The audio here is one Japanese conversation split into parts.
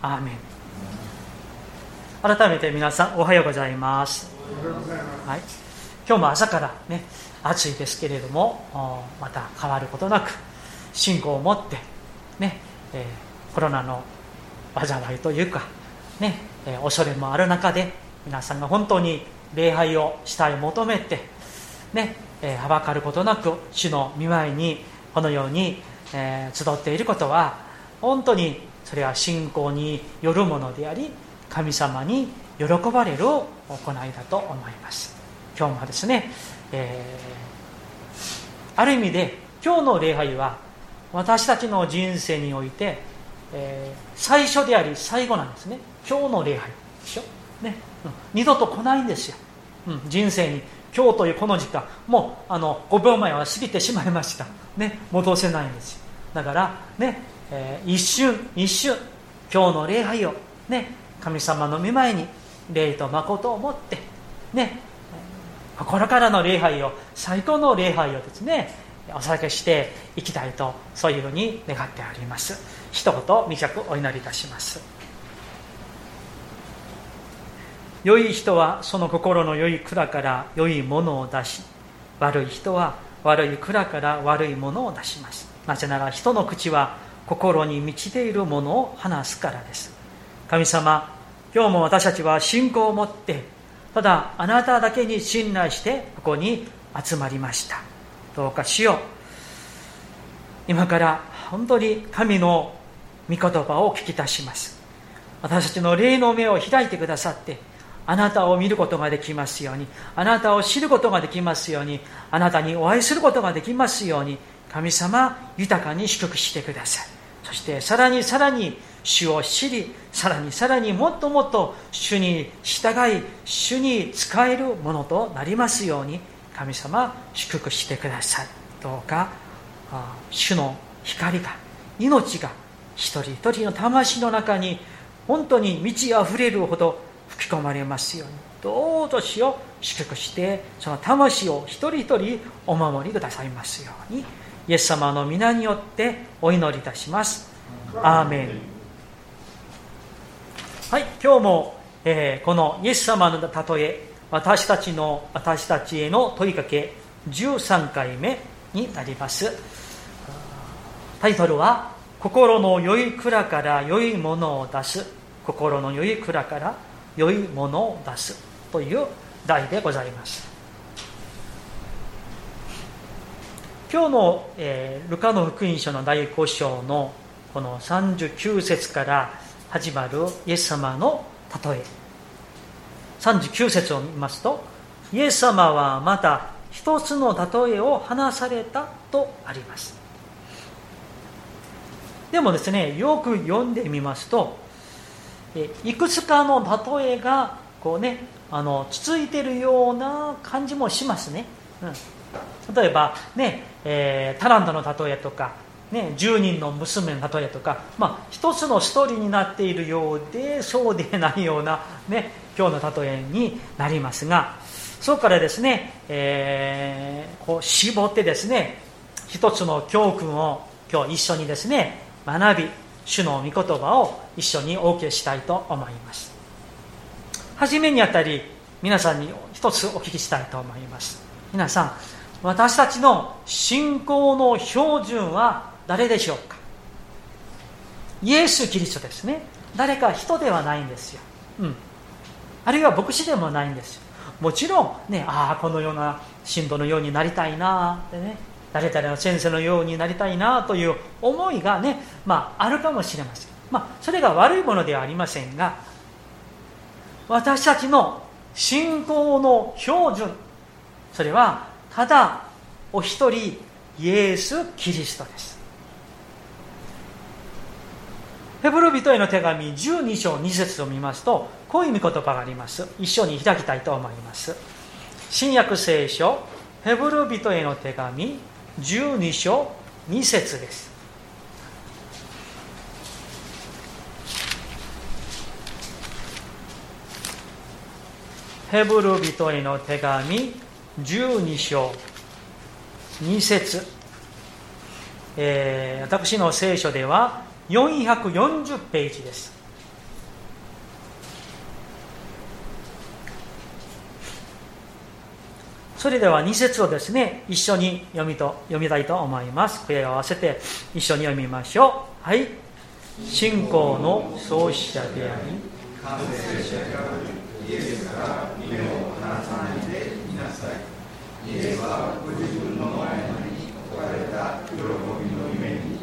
アーメン改めて皆さんおはようございます。はい、今日も朝からね暑いですけれどもまた変わることなく信仰を持ってね、えー、コロナの災いというかね、えー、恐れもある中で皆さんが本当に礼拝をしたい求めてね、えー、はばかることなく主の見舞いにこのように、えー、集っていることは本当にそれは信仰によるものであり神様に喜ばれる行いだと思います。今日もですね、えー、ある意味で今日の礼拝は私たちの人生において、えー、最初であり最後なんですね。今日の礼拝でしょ、ね。うん、二度と来ないんですよ、うん、人生に今日というこの時間。もうあの5秒前は過ぎてしまいました、ね、戻せないんですよ。だからね、えー、一瞬一瞬今日の礼拝をね神様の御前に礼と誠を持ってね心からの礼拝を最高の礼拝をですねお捧げしていきたいとそういうふうに願っております。一言短くお祈りいたします。良い人はその心の良い蔵から良いものを出し悪い人は悪い蔵から悪いものを出します。なぜなら人の口は心に満ちているものを話すからです。神様今日も私たちは信仰を持ってただあなただけに信頼してここに集まりました。どうかしよう。今から本当に神の御言葉を聞き出します。私たちの霊の目を開いてくださってあなたを見ることができますようにあなたを知ることができますようにあなたにお会いすることができますように神様豊かに祝福してください。そしてさらにさらに主を知りさらにさらにもっともっと主に従い主に仕えるものとなりますように神様祝福してくださいどうか主の光が命が一人一人の魂の中に本当に満ち溢れるほど吹き込まれますようにどうぞ主を祝福してその魂を一人一人お守りくださいますようにイエス様の皆によってお祈りいたします。アーメン。はい今日も、えー、このイエス様の例え私たちの私たちへの問いかけ13回目になります。タイトルは「心の良い蔵から良いものを出す」「心の良い蔵から良いものを出す」という題でございます。今日の、えー、ルカの福音書の第5章のこの39節から始まるイエス様の例え。39節を見ますとイエス様はまた一つの例えを話されたとあります。でもですねよく読んでみますといくつかの例えがこうねあのつついてるような感じもしますね、うん、例えばねえー、タラントの例えとか、ね、10人の娘の例えとか、まあ、一つのストーリーになっているようでそうでないような、ね、今日の例えになりますがそこからですね、えー、こう絞ってですね一つの教訓を今日一緒にですね学び主の御言葉を一緒にお受けしたいと思います。初めにあたり皆さんに一つお聞きしたいと思います。皆さん私たちの信仰の標準は誰でしょうか？イエス・キリストですね。誰か人ではないんですよ、うん、あるいは牧師でもないんですよ。もちろんねああこのような信徒のようになりたいなってね。誰々の先生のようになりたいなという思いがね、まあ、あるかもしれません、まあ、それが悪いものではありませんが私たちの信仰の標準それはただお一人イエス・キリストです。ヘブル人への手紙12章2節を見ますとこういう見言葉があります。一緒に開きたいと思います。新約聖書ヘブル人への手紙12章2節です。ヘブル人への手紙12章。2節、えー、私の聖書では440ページです。それでは2節をですね一緒に読みと読みたいと思います。声を合わせて一緒に読みましょう。はい。信仰の創始者であり完成者でありイエスからイエスはご自分の前に置かれた喜びの夢に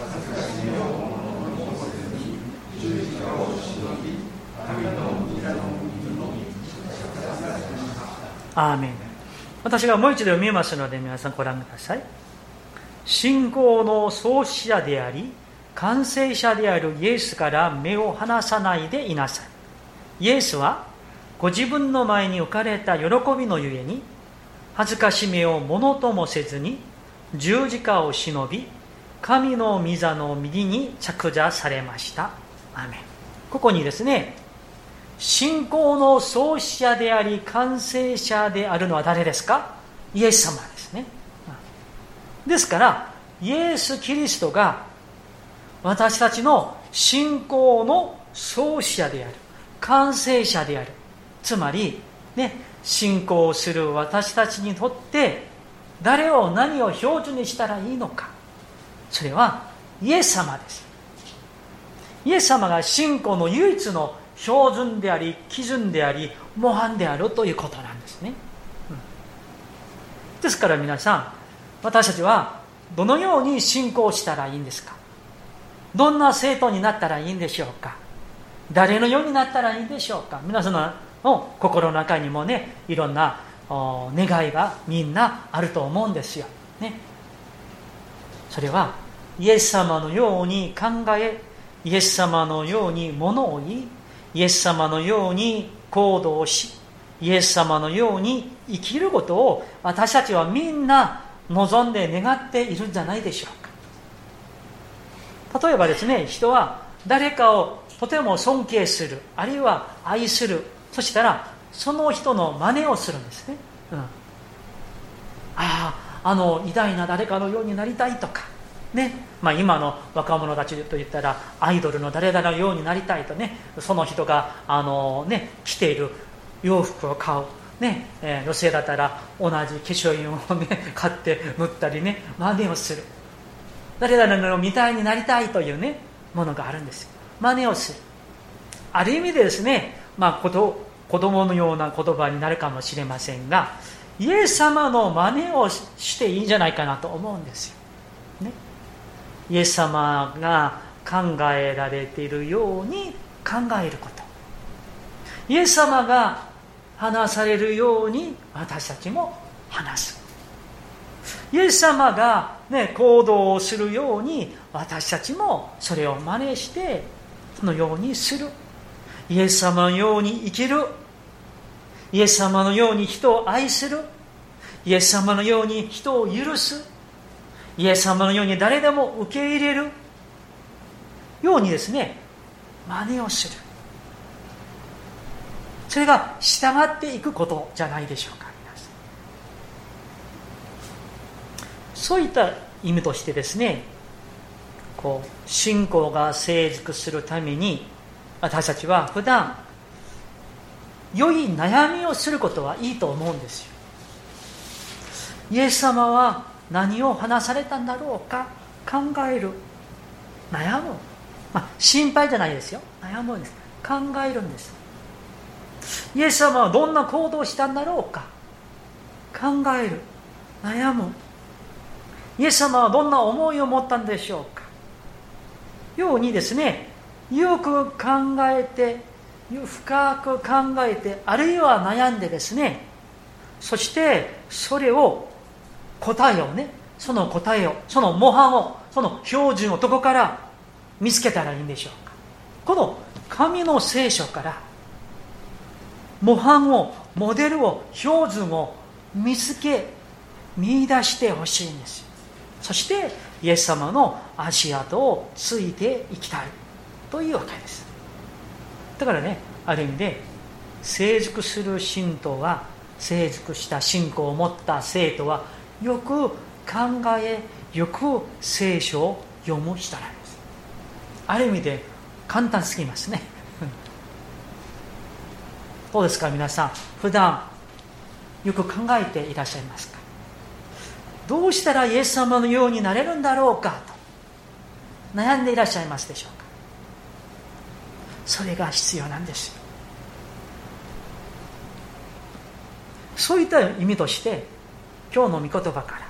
恥ずかしめをものにせずに十字架を忍び神の御の水のアーメン私がもう一度読みますので皆さんご覧ください。信仰の創始者であり完成者であるイエスから目を離さないでいなさい。イエスはご自分の前に置かれた喜びのゆえに恥ずかしめをものともせずに十字架を忍び神の御座の右に着座されました。アメここにですね信仰の創始者であり完成者であるのは誰ですか？イエス様ですね。ですからイエス・キリストが私たちの信仰の創始者である完成者である。つまりね信仰する私たちにとって誰を何を標準にしたらいいのか。それはイエス様です。イエス様が信仰の唯一の標準であり基準であり模範であるということなんですね、うん、ですから皆さん私たちはどのように信仰したらいいんですか？どんな生徒になったらいいんでしょうか？誰のようになったらいいんでしょうか？皆さんの心の中にもねいろんな願いがみんなあると思うんですよ、ね、それはイエス様のように考えイエス様のように物を言いイエス様のように行動しイエス様のように生きることを私たちはみんな望んで願っているんじゃないでしょうか。例えばですね人は誰かをとても尊敬するあるいは愛するそしたらその人の真似をするんですね、うん、あああの偉大な誰かのようになりたいとか。ね。まあ、今の若者たちといったらアイドルの誰々のようになりたいとね。その人があの、ね、着ている洋服を買う、ね。えー、女性だったら同じ化粧品を、ね、買って塗ったりね。真似をする。誰々のみたいになりたいというねものがあるんです真似をする。ある意味でですね、まあ、子供のような言葉になるかもしれませんがイエス様の真似をしていいんじゃないかなと思うんですよ、ね、イエス様が考えられているように考えること。イエス様が話されるように私たちも話す。イエス様が、ね、行動をするように私たちもそれを真似してそのようにする。イエス様のように生きる。イエス様のように人を愛する。イエス様のように人を許す。イエス様のように誰でも受け入れる。ようにですね真似をする。それが従っていくことじゃないでしょうかそういった意味としてですねこう信仰が成熟するために私たちは普段良い悩みをすることはいいと思うんですよ。イエス様は何を話されたんだろうか考える。悩む、まあ、心配じゃないですよ。悩むんです。考えるんです。イエス様はどんな行動をしたんだろうか考える。悩むイエス様はどんな思いを持ったんでしょうか。ようにですねよく考えて深く考えてあるいは悩んでですねそしてそれを答えをねその答えをその模範をその標準をどこから見つけたらいいんでしょうか。この神の聖書から模範をモデルを標準を見つけ見出してほしいんです。そしてイエス様の足跡をついていきたい。というわけです。だからねある意味で成熟する信徒は成熟した信仰を持った生徒はよく考えよく聖書を読む人なんです。ある意味で簡単すぎますね。どうですか皆さん。普段よく考えていらっしゃいますか？どうしたらイエス様のようになれるんだろうかと悩んでいらっしゃいますでしょうか？それが必要なんです。そういった意味として今日の御言葉から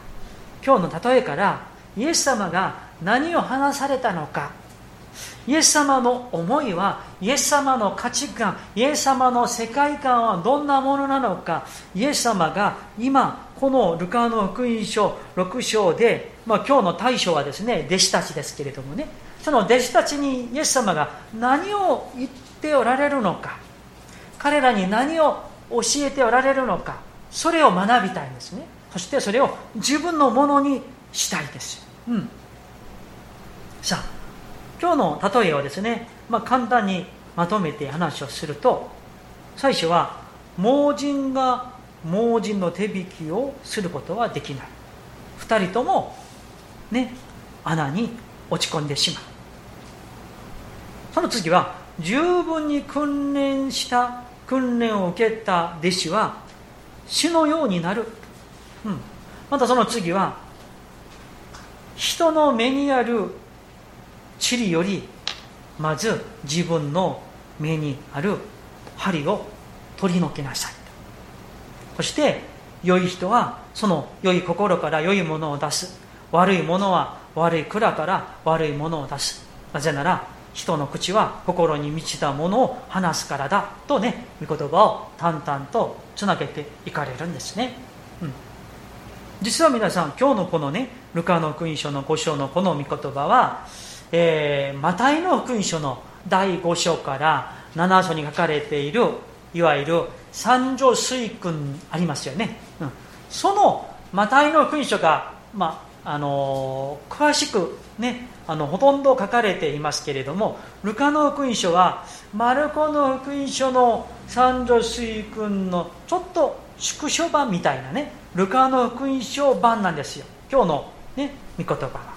今日の例えからイエス様が何を話されたのかイエス様の思いはイエス様の価値観イエス様の世界観はどんなものなのかイエス様が今このルカの福音書6章で、まあ、今日の対象はですね弟子たちですけれどもねその弟子たちにイエス様が何を言っておられるのか彼らに何を教えておられるのかそれを学びたいんですね。そしてそれを自分のものにしたいです、うん、さあ今日の例えをですね、まあ、簡単にまとめて話をすると最初は盲人が盲人の手引きをすることはできない。2人ともね穴に落ち込んでしまう。その次は十分に訓練した訓練を受けた弟子は死のようになる、うん、またその次は人の目にある塵よりまず自分の目にある針を取り除けなさい。そして良い人はその良い心から良いものを出す。悪いものは悪い蔵から悪いものを出す。なぜなら人の口は心に満ちたものを話すからだとね御言葉を淡々とつなげていかれるんですね、うん、実は皆さん今日のこのねルカの福音書の5章のこの御言葉はえー、マタイの福音書の第5章から7章に書かれているいわゆる三条水訓ありますよね、うん、そのマタイの福音書が、まああの、詳しくねあのほとんど書かれていますけれどもルカの福音書はマルコの福音書の三条水訓のちょっと縮小版みたいなねルカの福音書版なんですよ。今日のね御言葉は。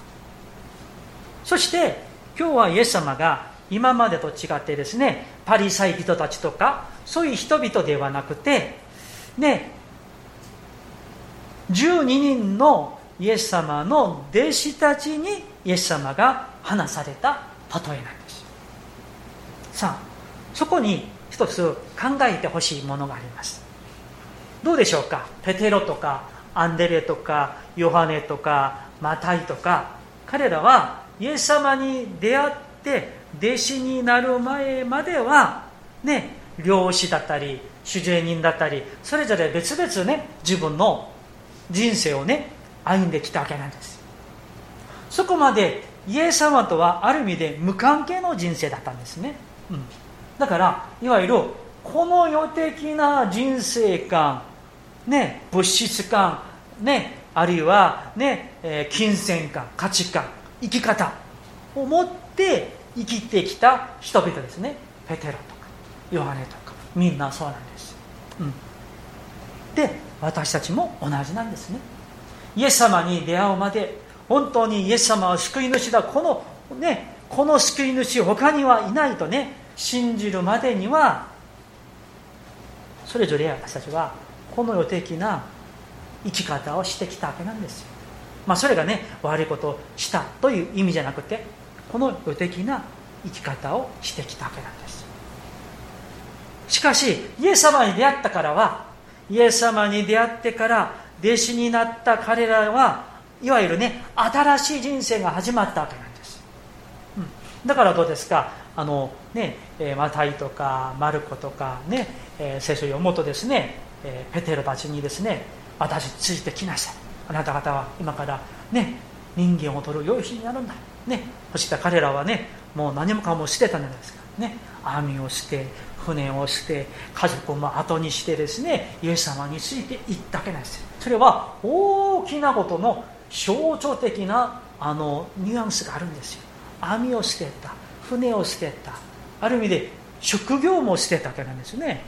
そして今日はイエス様が今までと違ってですねパリサイ人たちとかそういう人々ではなくてね12人のイエス様の弟子たちにイエス様が話された例えなんです。さあそこに一つ考えてほしいものがあります。どうでしょうか？ペテロとかアンデレとかヨハネとかマタイとか彼らはイエス様に出会って弟子になる前まではね漁師だったり主税人だったりそれぞれ別々ね自分の人生をね歩んできたわけなんです。そこまでイエス様とはある意味で無関係の人生だったんですね、うん、だからいわゆるこの世的な人生観ね物質観ねあるいはね、えー、金銭観価値観生き方を持って生きてきた人々ですね。ペテロとかヨハネとかみんなそうなんです、うん、で私たちも同じなんですね。イエス様に出会うまで本当にイエス様は救い主だ。このねこの救い主他にはいないとね信じるまでにはそれぞれ私たちはこの世的な生き方をしてきたわけなんですよ。まあ、それがね悪いことをしたという意味じゃなくてこの予的な生き方をしてきたわけなんです。しかしイエス様に出会ったからはイエス様に出会ってから弟子になった彼らはいわゆるね新しい人生が始まったわけなんです、うん、だからどうですか？あのね、えマタイとかマルコとかね、えー、聖書を読むとですね、えー、ペテロたちにですね私ついてきなさい。あなた方は今からね人間を取る良い日になるんだ。ねそして彼らはねもう何もかも捨てたんじゃないですか。ね網を捨て船を捨て家族も後にしてですねイエス様についていったわけなんですそれは大きなことの象徴的なあのニュアンスがあるんですよ。網を捨てた船を捨てたある意味で職業も捨てたわけなんですね。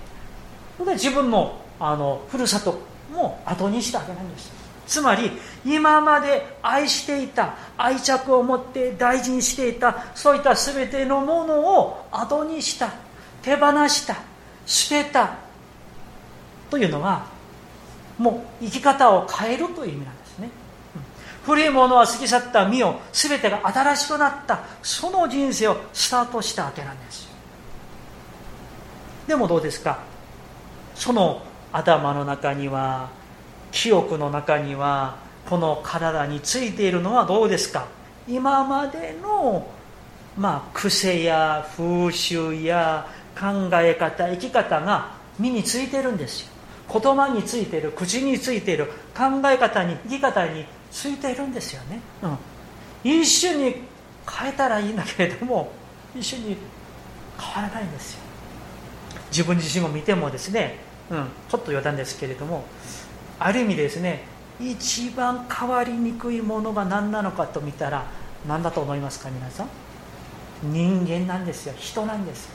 それで自分のあのふるさとも後にしたわけなんですつまり今まで愛していた愛着を持って大事にしていたそういった全てのものを後にした。手放した捨てたというのはもう生き方を変えるという意味なんですね、古いものは過ぎ去った身を全てが新しくなったその人生をスタートしたわけなんですでもどうですか？その頭の中には記憶の中にはこの体についているのはどうですか？今までの、まあ、癖や風習や考え方生き方が身についてるんですよ。言葉についてる口についてる考え方に生き方についているんですよね、うん、一緒に変えたらいいんだけれども一緒に変わらないんですよ。自分自身を見てもですね、うん、ちょっと余談ですけれどもある意味ですね一番変わりにくいものが何なのかと見たら何だと思いますか皆さん？人間なんですよ。人なんです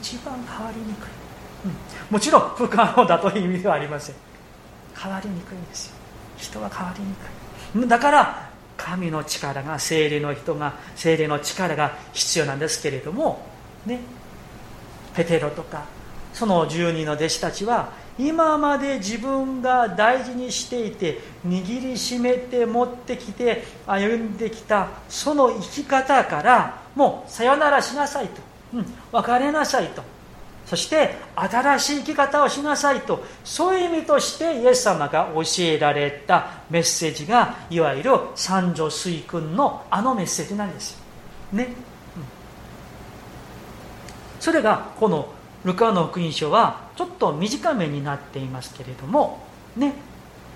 一番変わりにくい、うん、もちろん不可能だという意味ではありません。変わりにくいんですよ。人は変わりにくい。だから神の力が精霊の人が精霊の力が必要なんですけれどもね。ペテロとかその住人の弟子たちは今まで自分が大事にしていて握りしめて持ってきて歩んできたその生き方からもうさよならしなさいと、うん、別れなさいと。そして新しい生き方をしなさいと。そういう意味としてイエス様が教えられたメッセージがいわゆる三女水君のあのメッセージなんですね、うん、それがこのルカの福音書はちょっと短めになっていますけれどもね。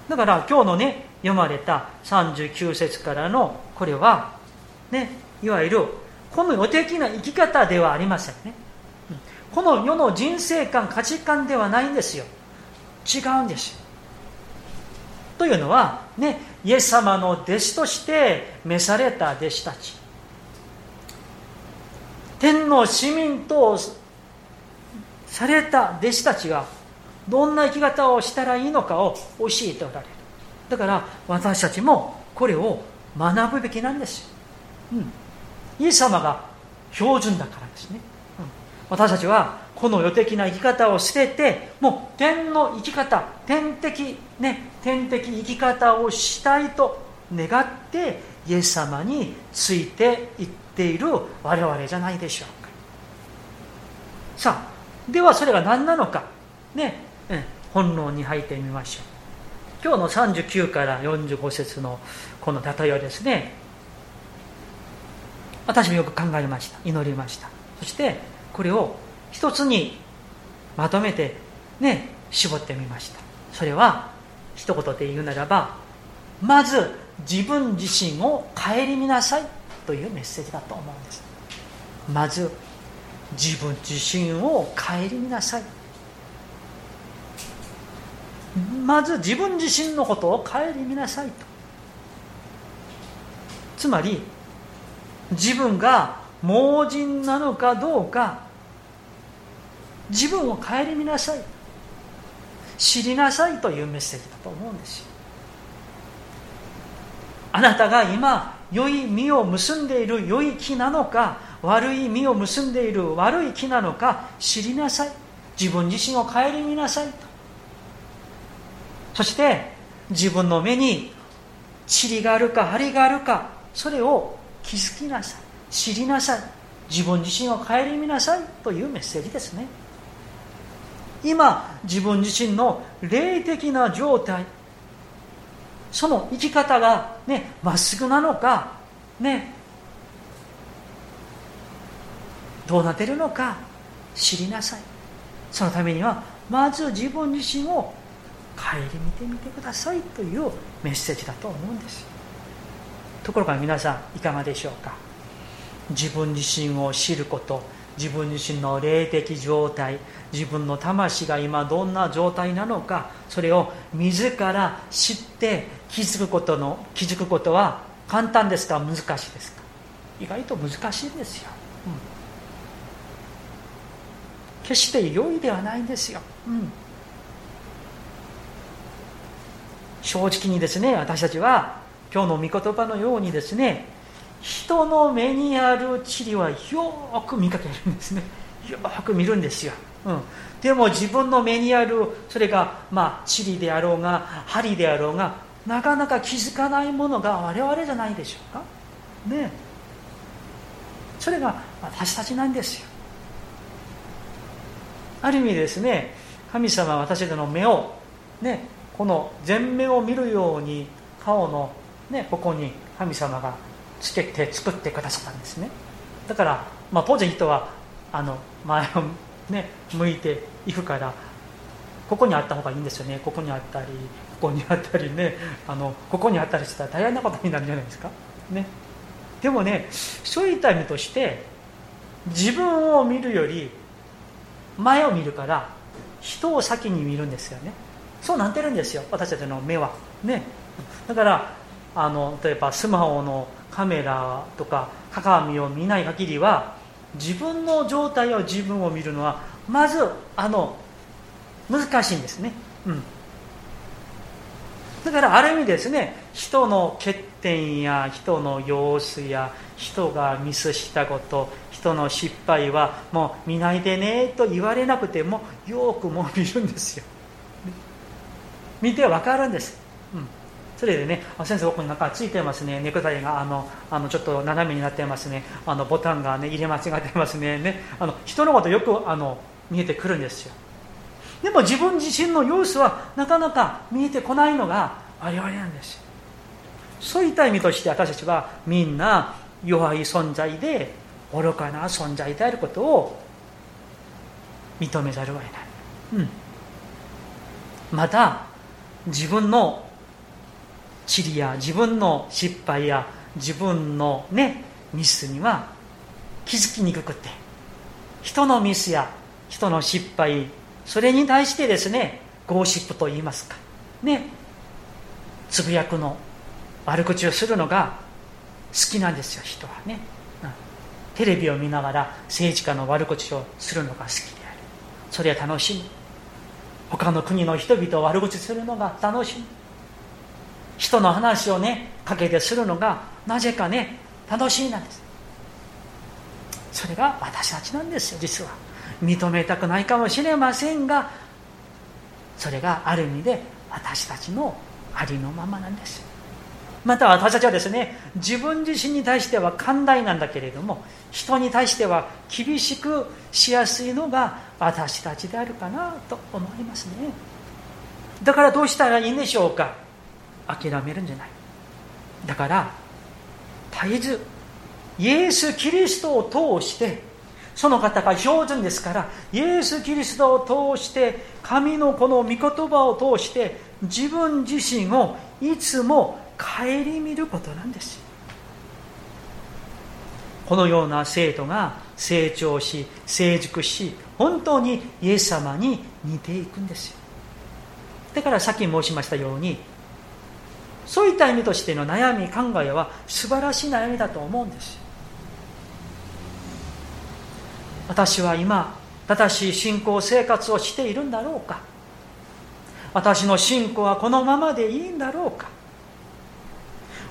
だから今日のね読まれた39節からのこれはねいわゆるこの予的な生き方ではありませんね。この世の人生観価値観ではないんですよ。違うんですというのはねイエス様の弟子として召された弟子たち。天の市民とされた弟子たちがどんな生き方をしたらいいのかを教えておられる。だから私たちもこれを学ぶべきなんです。うん、イエス様が標準だからですね、うん、私たちはこの予的な生き方を捨ててもう天の生き方天的ね天的生き方をしたいと願ってイエス様についていっている我々じゃないでしょうか。さあではそれが何なのか。ね、うん本論に入ってみましょう。今日の39から45節のこの例えはですね私もよく考えました。祈りました。そしてこれを一つにまとめてね絞ってみました。それは一言で言うならばまず自分自身を顧みなさいというメッセージだと思うんです。まず自分自身を顧みなさい。まず自分自身のことを顧みなさいと。つまり自分が盲人なのかどうか。自分を顧みなさい。知りなさいというメッセージだと思うんですよ。あなたが今良い実を結んでいる良い木なのか悪い実を結んでいる悪い木なのか知りなさい。自分自身を顧みなさいと。そして自分の目に塵があるか針があるかそれを気づきなさい。知りなさい。自分自身を顧みなさいというメッセージですね。今自分自身の霊的な状態。その生き方がねまっすぐなのかねどうなってるのか知りなさい。そのためにはまず自分自身を顧みてみてくださいというメッセージだと思うんですところが皆さんいかがでしょうか？自分自身を知ること自分自身の霊的状態自分の魂が今どんな状態なのかそれを自ら知って気づくことの気づくことは簡単ですか難しいですか？意外と難しいんですよ、うん。決して良いではないんですよ、うん、正直にですね私たちは今日の御言葉のようにですね人の目にある塵はよく見かけるんですね。よく見るんですよ、うん、でも自分の目にあるそれがまあ塵であろうが針であろうがなかなか気づかないものが我々じゃないでしょうか。ね。それが私たちなんですよ。ある意味ですね神様は私たちの目をねこの全面を見るように顔のねここに神様がつけて作ってくださったんですね。だから、まあ、当然人はあの前を、ね、向いていくからここにあった方がいいんですよね。ここにあったりここにあったりねあのここにあったりしたら大変なことになるんじゃないですか、ね、でもねそういった意味として自分を見るより前を見るから人を先に見るんですよね。そうなってるんですよ。私たちの目は。ね。だからあの例えばスマホのカメラとか鏡を見ない限りは自分の状態を自分を見るのはまずあの難しいんですね、うん、だからある意味ですね人の欠点や人の様子や人がミスしたこと人の失敗はもう見ないでねと言われなくてもよくも見るんですよ。見てわかるんです。それでね、先生、ここになんかついてますね、ネクタイがあのあのちょっと斜めになってますね、あのボタンが、ね、入れ間違ってますねねあの人のことよくあの見えてくるんですよ。でも自分自身の様子はなかなか見えてこないのが我々なんです。そういった意味として私たちはみんな弱い存在で愚かな存在であることを認めざるを得ない。うん、また自分の塵や自分の失敗や自分のねミスには気づきにくくて人のミスや人の失敗それに対してですねゴーシップと言いますかねつぶやくの悪口をするのが好きなんですよ人はね、うん、テレビを見ながら政治家の悪口をするのが好きである。それは楽しみ他の国の人々を悪口するのが楽しみ人の話をねかけてするのがなぜかね楽しいなんです。それが私たちなんですよ実は。認めたくないかもしれませんがそれがある意味で私たちのありのままなんです。また私たちはですね自分自身に対しては寛大なんだけれども人に対しては厳しくしやすいのが私たちであるかなと思いますね。だからどうしたらいいんでしょうか。諦めるんじゃない。だから絶えずイエス・キリストを通してその方が標準ですからイエス・キリストを通して神のこの御言葉を通して自分自身をいつも顧みることなんです。このような生徒が成長し成熟し本当にイエス様に似ていくんですよ。だからさっき申しましたようにそういった意味としての悩み考えは素晴らしい悩みだと思うんです。私は今正しい信仰生活をしているんだろうか。私の信仰はこのままでいいんだろうか。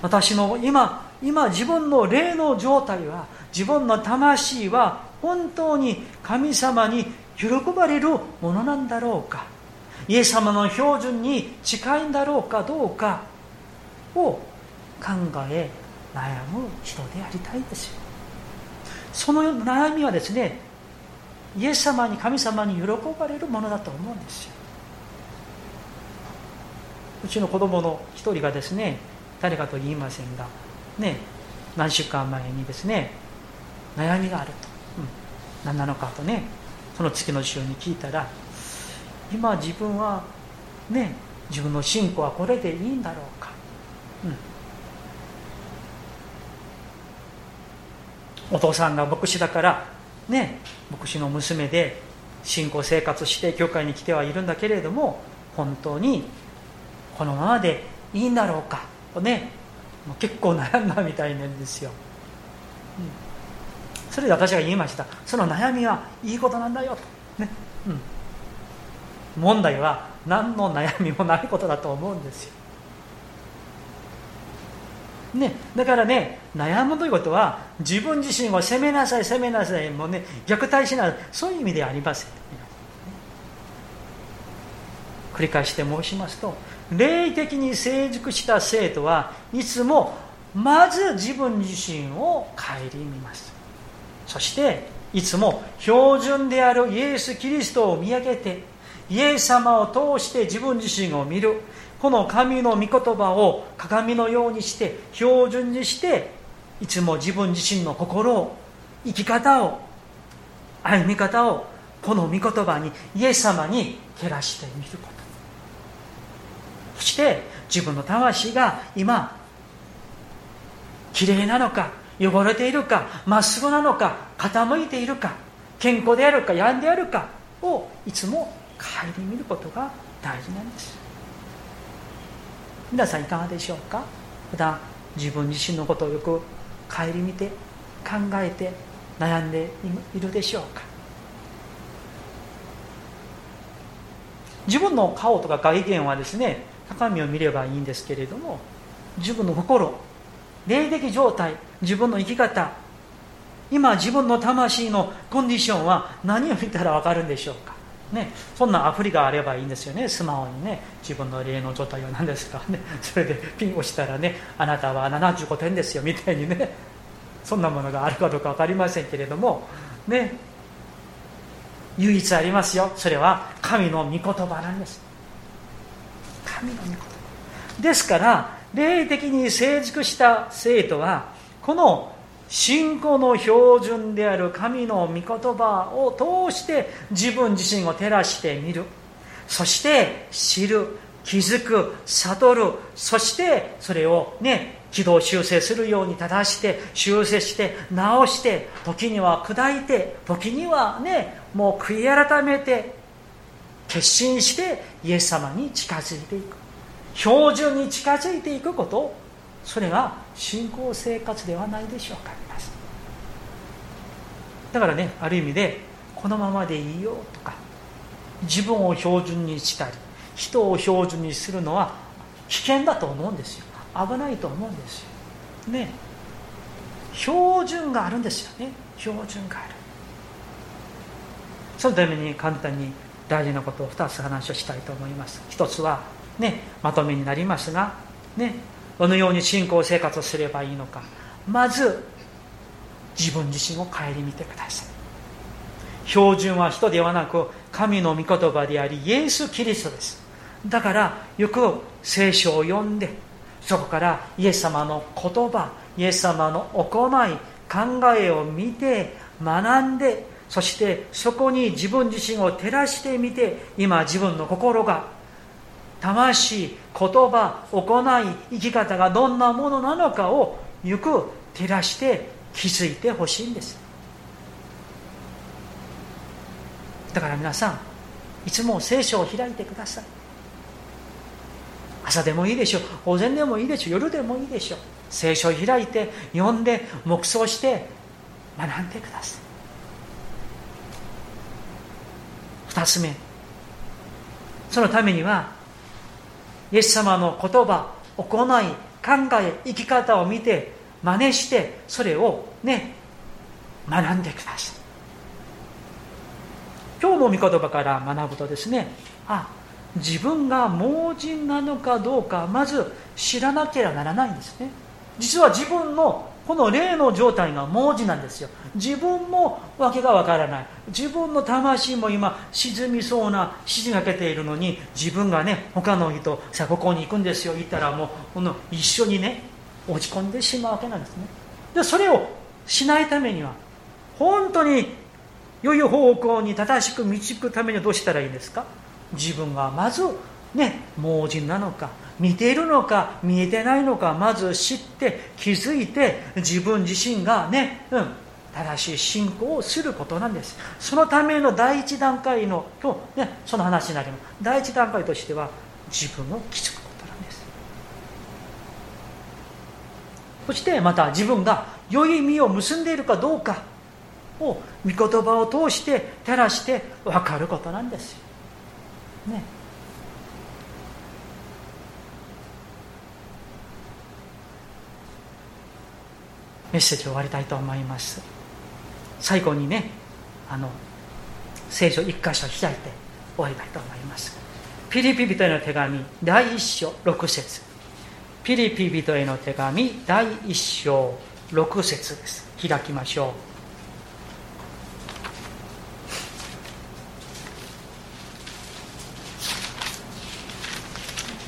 私の今今自分の霊の状態は自分の魂は本当に神様に喜ばれるものなんだろうか。イエス様の標準に近いんだろうかどうか。を考え悩む人でありたいですよ。その悩みはですねイエス様に神様に喜ばれるものだと思うんですよ。うちの子供の一人がですね誰かと言いませんがね何週間前にですね悩みがあると、うん、何なのかとねその月の週に聞いたら今自分はね自分の信仰はこれでいいんだろうか。お父さんが牧師だからね牧師の娘で信仰生活して教会に来てはいるんだけれども本当にこのままでいいんだろうかとねもう結構悩んだみたいなんですよ、うん、それで私が言いました。その悩みはいいことなんだよと。ね、うん、問題は何の悩みもないことだと思うんですよ。ね、だからね悩むということは自分自身を責めなさい責めなさいもうね虐待しないそういう意味ではありません。繰り返して申しますと霊的に成熟した生徒はいつもまず自分自身を顧みます。そしていつも標準であるイエス・キリストを見上げてイエス様を通して自分自身を見る。この神の御言葉を鏡のようにして標準にしていつも自分自身の心を生き方を歩み方をこの御言葉にイエス様に照らしてみること。そして自分の魂が今きれいなのか汚れているかまっすぐなのか傾いているか健康であるか病んであるかをいつも顧みることが大事なんです。皆さんいかがでしょうか？普段自分自身のことをよく顧みて考えて悩んでいるでしょうか？自分の顔とか外見はですね鏡を見ればいいんですけれども自分の心霊的状態自分の生き方今自分の魂のコンディションは何を見たら分かるんでしょうか？ね、そんなアプリがあればいいんですよね。スマホにね自分の霊の状態は何ですか。ねそれでピンをしたらねあなたは75点ですよみたいにね。そんなものがあるかどうか分かりませんけれども。ね。唯一ありますよ。それは神の御言葉なんです。神の御言葉。ですから霊的に成熟した生徒はこの信仰の標準である神の御言葉を通して自分自身を照らしてみる。そして知る気づく悟る。そしてそれをね軌道修正するように正して修正して直して時には砕いて時にはねもう悔い改めて決心してイエス様に近づいていく。標準に近づいていくこと。それが信仰生活ではないでしょうかだからねある意味でこのままでいいよとか自分を標準にしたり人を標準にするのは危険だと思うんですよ。危ないと思うんですよ。ね。標準があるんですよね。標準がある。そのために簡単に大事なことを2つ話をしたいと思います。一つはねまとめになりますがねどのように信仰生活をすればいいのか。まず自分自身を顧みてください。標準は人ではなく神の御言葉でありイエス・キリストです。だからよく聖書を読んでそこからイエス様の言葉イエス様の行い考えを見て学んでそしてそこに自分自身を照らしてみて今自分の心が魂言葉行い生き方がどんなものなのかをよく照らして気づいてほしいんです。だから皆さんいつも聖書を開いてください。朝でもいいでしょう。午前でもいいでしょう。夜でもいいでしょう。聖書を開いて読んで黙想して学んでください。二つ目。そのためにはイエス様の言葉行い考え生き方を見て真似してそれをね学んでください。今日の御言葉から学ぶとですねあ自分が盲人なのかどうかまず知らなければならないんですね。実は自分のこの霊の状態が盲人なんですよ。自分も訳がわからない。自分の魂も今沈みそうな沈みかけているのに自分がね他の人さあここに行くんですよ。言ったらもうこの一緒にね落ち込んでしまうわけなんですね。でそれをしないためには本当に良い方向に正しく導くためにはどうしたらいいんですか？自分がまずね盲人なのか見ているのか見えてないのかまず知って気づいて自分自身がね、うん、正しい信仰をすることなんですそのための第一段階の今日ねその話になります第一段階としては自分を気づくことなんですそしてまた自分が良い実を結んでいるかどうかを御言葉を通して照らして分かることなんですよ。ね。メッセージを終わりたいと思います。最後にねあの聖書一箇所開いて終わりたいと思います。ピリピ人への手紙第一章6節。ピリピ人への手紙第一章6節です。開きましょう。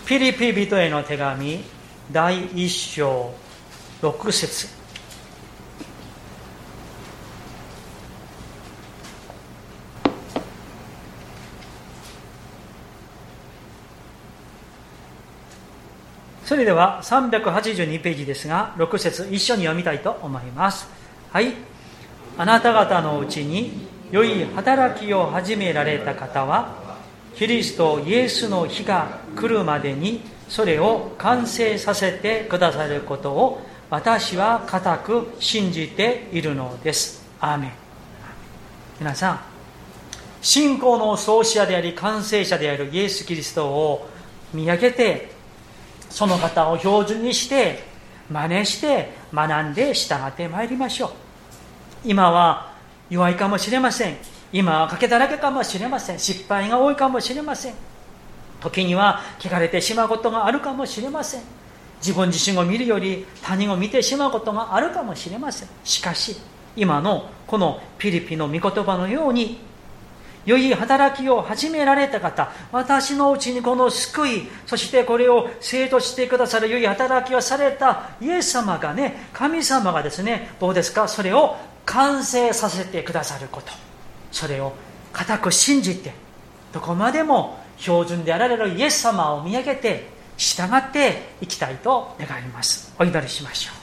ピリピ人への手紙第一章六節。それでは382ページですが6節一緒に読みたいと思います。はい。あなた方のうちに良い働きを始められた方はキリストイエスの日が来るまでにそれを完成させてくださることを私は固く信じているのです。アーメン。皆さん信仰の創始者であり完成者であるイエス・キリストを見上げてその方を標準にして真似して学んで従ってまいりましょう。今は弱いかもしれません。今は賭けだらけかもしれません。失敗が多いかもしれません。時には汚れてしまうことがあるかもしれません。自分自身を見るより他人を見てしまうことがあるかもしれません。しかし今のこのピリピの御言葉のように良い働きを始められた方私のうちにこの救いそしてこれを生徒してくださる良い働きをされたイエス様がね神様がですねどうですか？それを完成させてくださること。それを固く信じてどこまでも標準であられるイエス様を見上げて従っていきたいと願います。お祈りしましょう。